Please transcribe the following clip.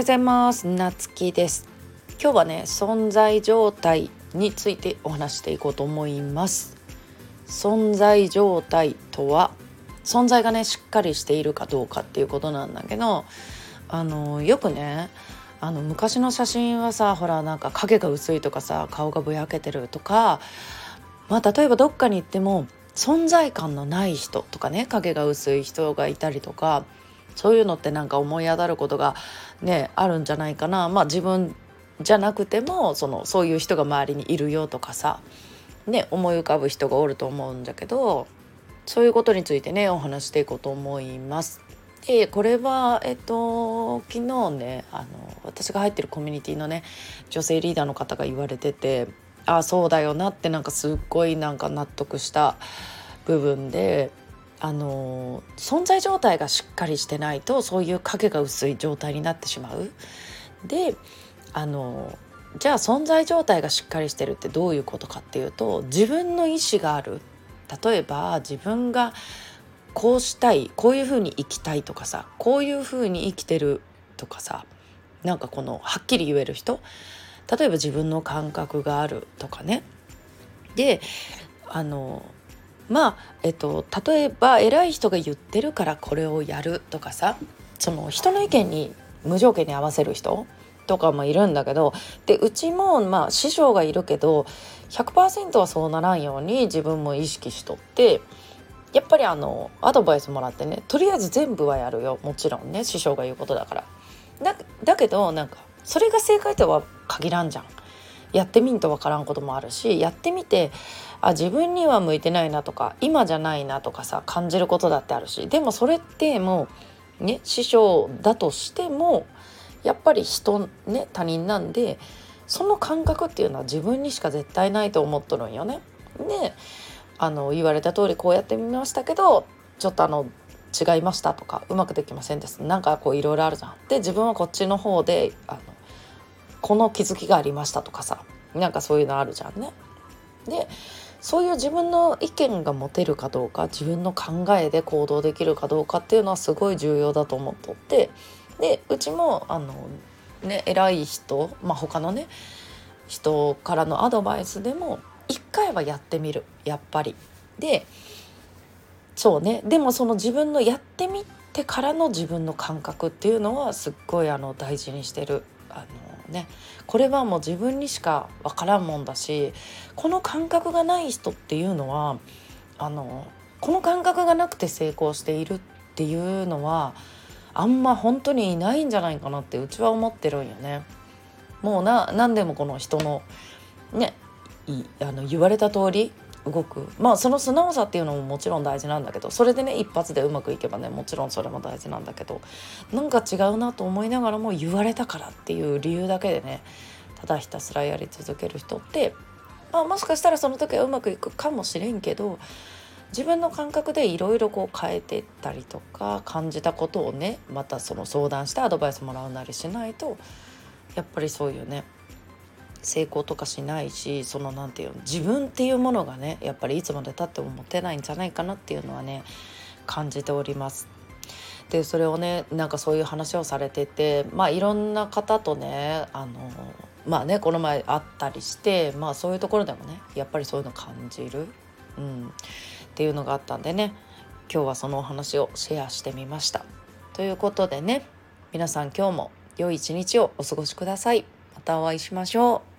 ようございます。なつきです。今日はね存在状態についてお話していこうと思います。存在状態とは存在がねしっかりしているかどうかっていうことなんだけどあのよくねあの昔の写真はさほらなんか影が薄いとかさ顔がぼやけてるとかまあ例えばどっかに行っても存在感のない人とかね影が薄い人がいたりとかそういうのってなんか思い当たることがねあるんじゃないかなまあ自分じゃなくてもそのそういう人が周りにいるよとかさね思い浮かぶ人がおると思うんだけどそういうことについてねお話していこうと思います。でこれはえっと昨日ねあの私が入ってるコミュニティのね女性リーダーの方が言われててああそうだよなってなんかすっごいなんか納得した部分であの存在状態がしっかりしてないとそういう影が薄い状態になってしまう。であのじゃあ存在状態がしっかりしてるってどういうことかっていうと自分の意思がある。例えば自分がこうしたいこういうふうに生きたいとかさこういうふうに生きてるとかさなんかこのはっきり言える人。例えば自分の感覚があるとかね。であのまあ、えっと、例えば偉い人が言ってるからこれをやるとかさその人の意見に無条件に合わせる人とかもいるんだけどでうちもまあ師匠がいるけど100%はそうならんように自分も意識しとってやっぱりあのアドバイスもらってねとりあえず全部はやるよもちろんね師匠が言うことだから。だだけどなんかそれが正解とは限らんじゃん。やってみんと分からんこともあるしやってみてあ自分には向いてないなとか今じゃないなとかさ感じることだってあるしでもそれってもうね師匠だとしてもやっぱり人ね他人なんでその感覚っていうのは自分にしか絶対ないと思っとるんよね。であの言われた通りこうやってみましたけどちょっとあの違いましたとかうまくできませんですなんかこういろいろあるじゃん。で自分はこっちの方であのこの気づきがありましたとかさなんかそういうのあるじゃんね。でそういう自分の意見が持てるかどうか自分の考えで行動できるかどうかっていうのはすごい重要だと思っとってでうちもあの、ね、偉い人、まあ、他のね人からのアドバイスでも一回はやってみるやっぱり。でそうねでもその自分のやってみてからの自分の感覚っていうのはすっごいあの大事にしてる。あのね、これはもう自分にしか分からんもんだしこの感覚がない人っていうのはあのこの感覚がなくて成功しているっていうのはあんま本当にいないんじゃないかなってうちは思ってるんよね。もうな何でもこの人のねあの言われた通り動く。まあその素直さっていうのももちろん大事なんだけどそれでね一発でうまくいけばねもちろんそれも大事なんだけどなんか違うなと思いながらも言われたからっていう理由だけでねただひたすらやり続ける人って、まあ、もしかしたらその時はうまくいくかもしれんけど自分の感覚でいろいろこう変えてったりとか感じたことをねまたその相談してアドバイスもらうなりしないとやっぱりそういうね成功とかしないしその何て言うの自分っていうものがねやっぱりいつまでたっても持てないんじゃないかなっていうのはね感じております。でそれをねなんかそういう話をされててまあいろんな方とねあのまあねこの前会ったりしてまあそういうところでもねやっぱりそういうの感じる、うん、っていうのがあったんでね今日はそのお話をシェアしてみました。ということでね皆さん今日も良い一日をお過ごしください。またお会いしましょう。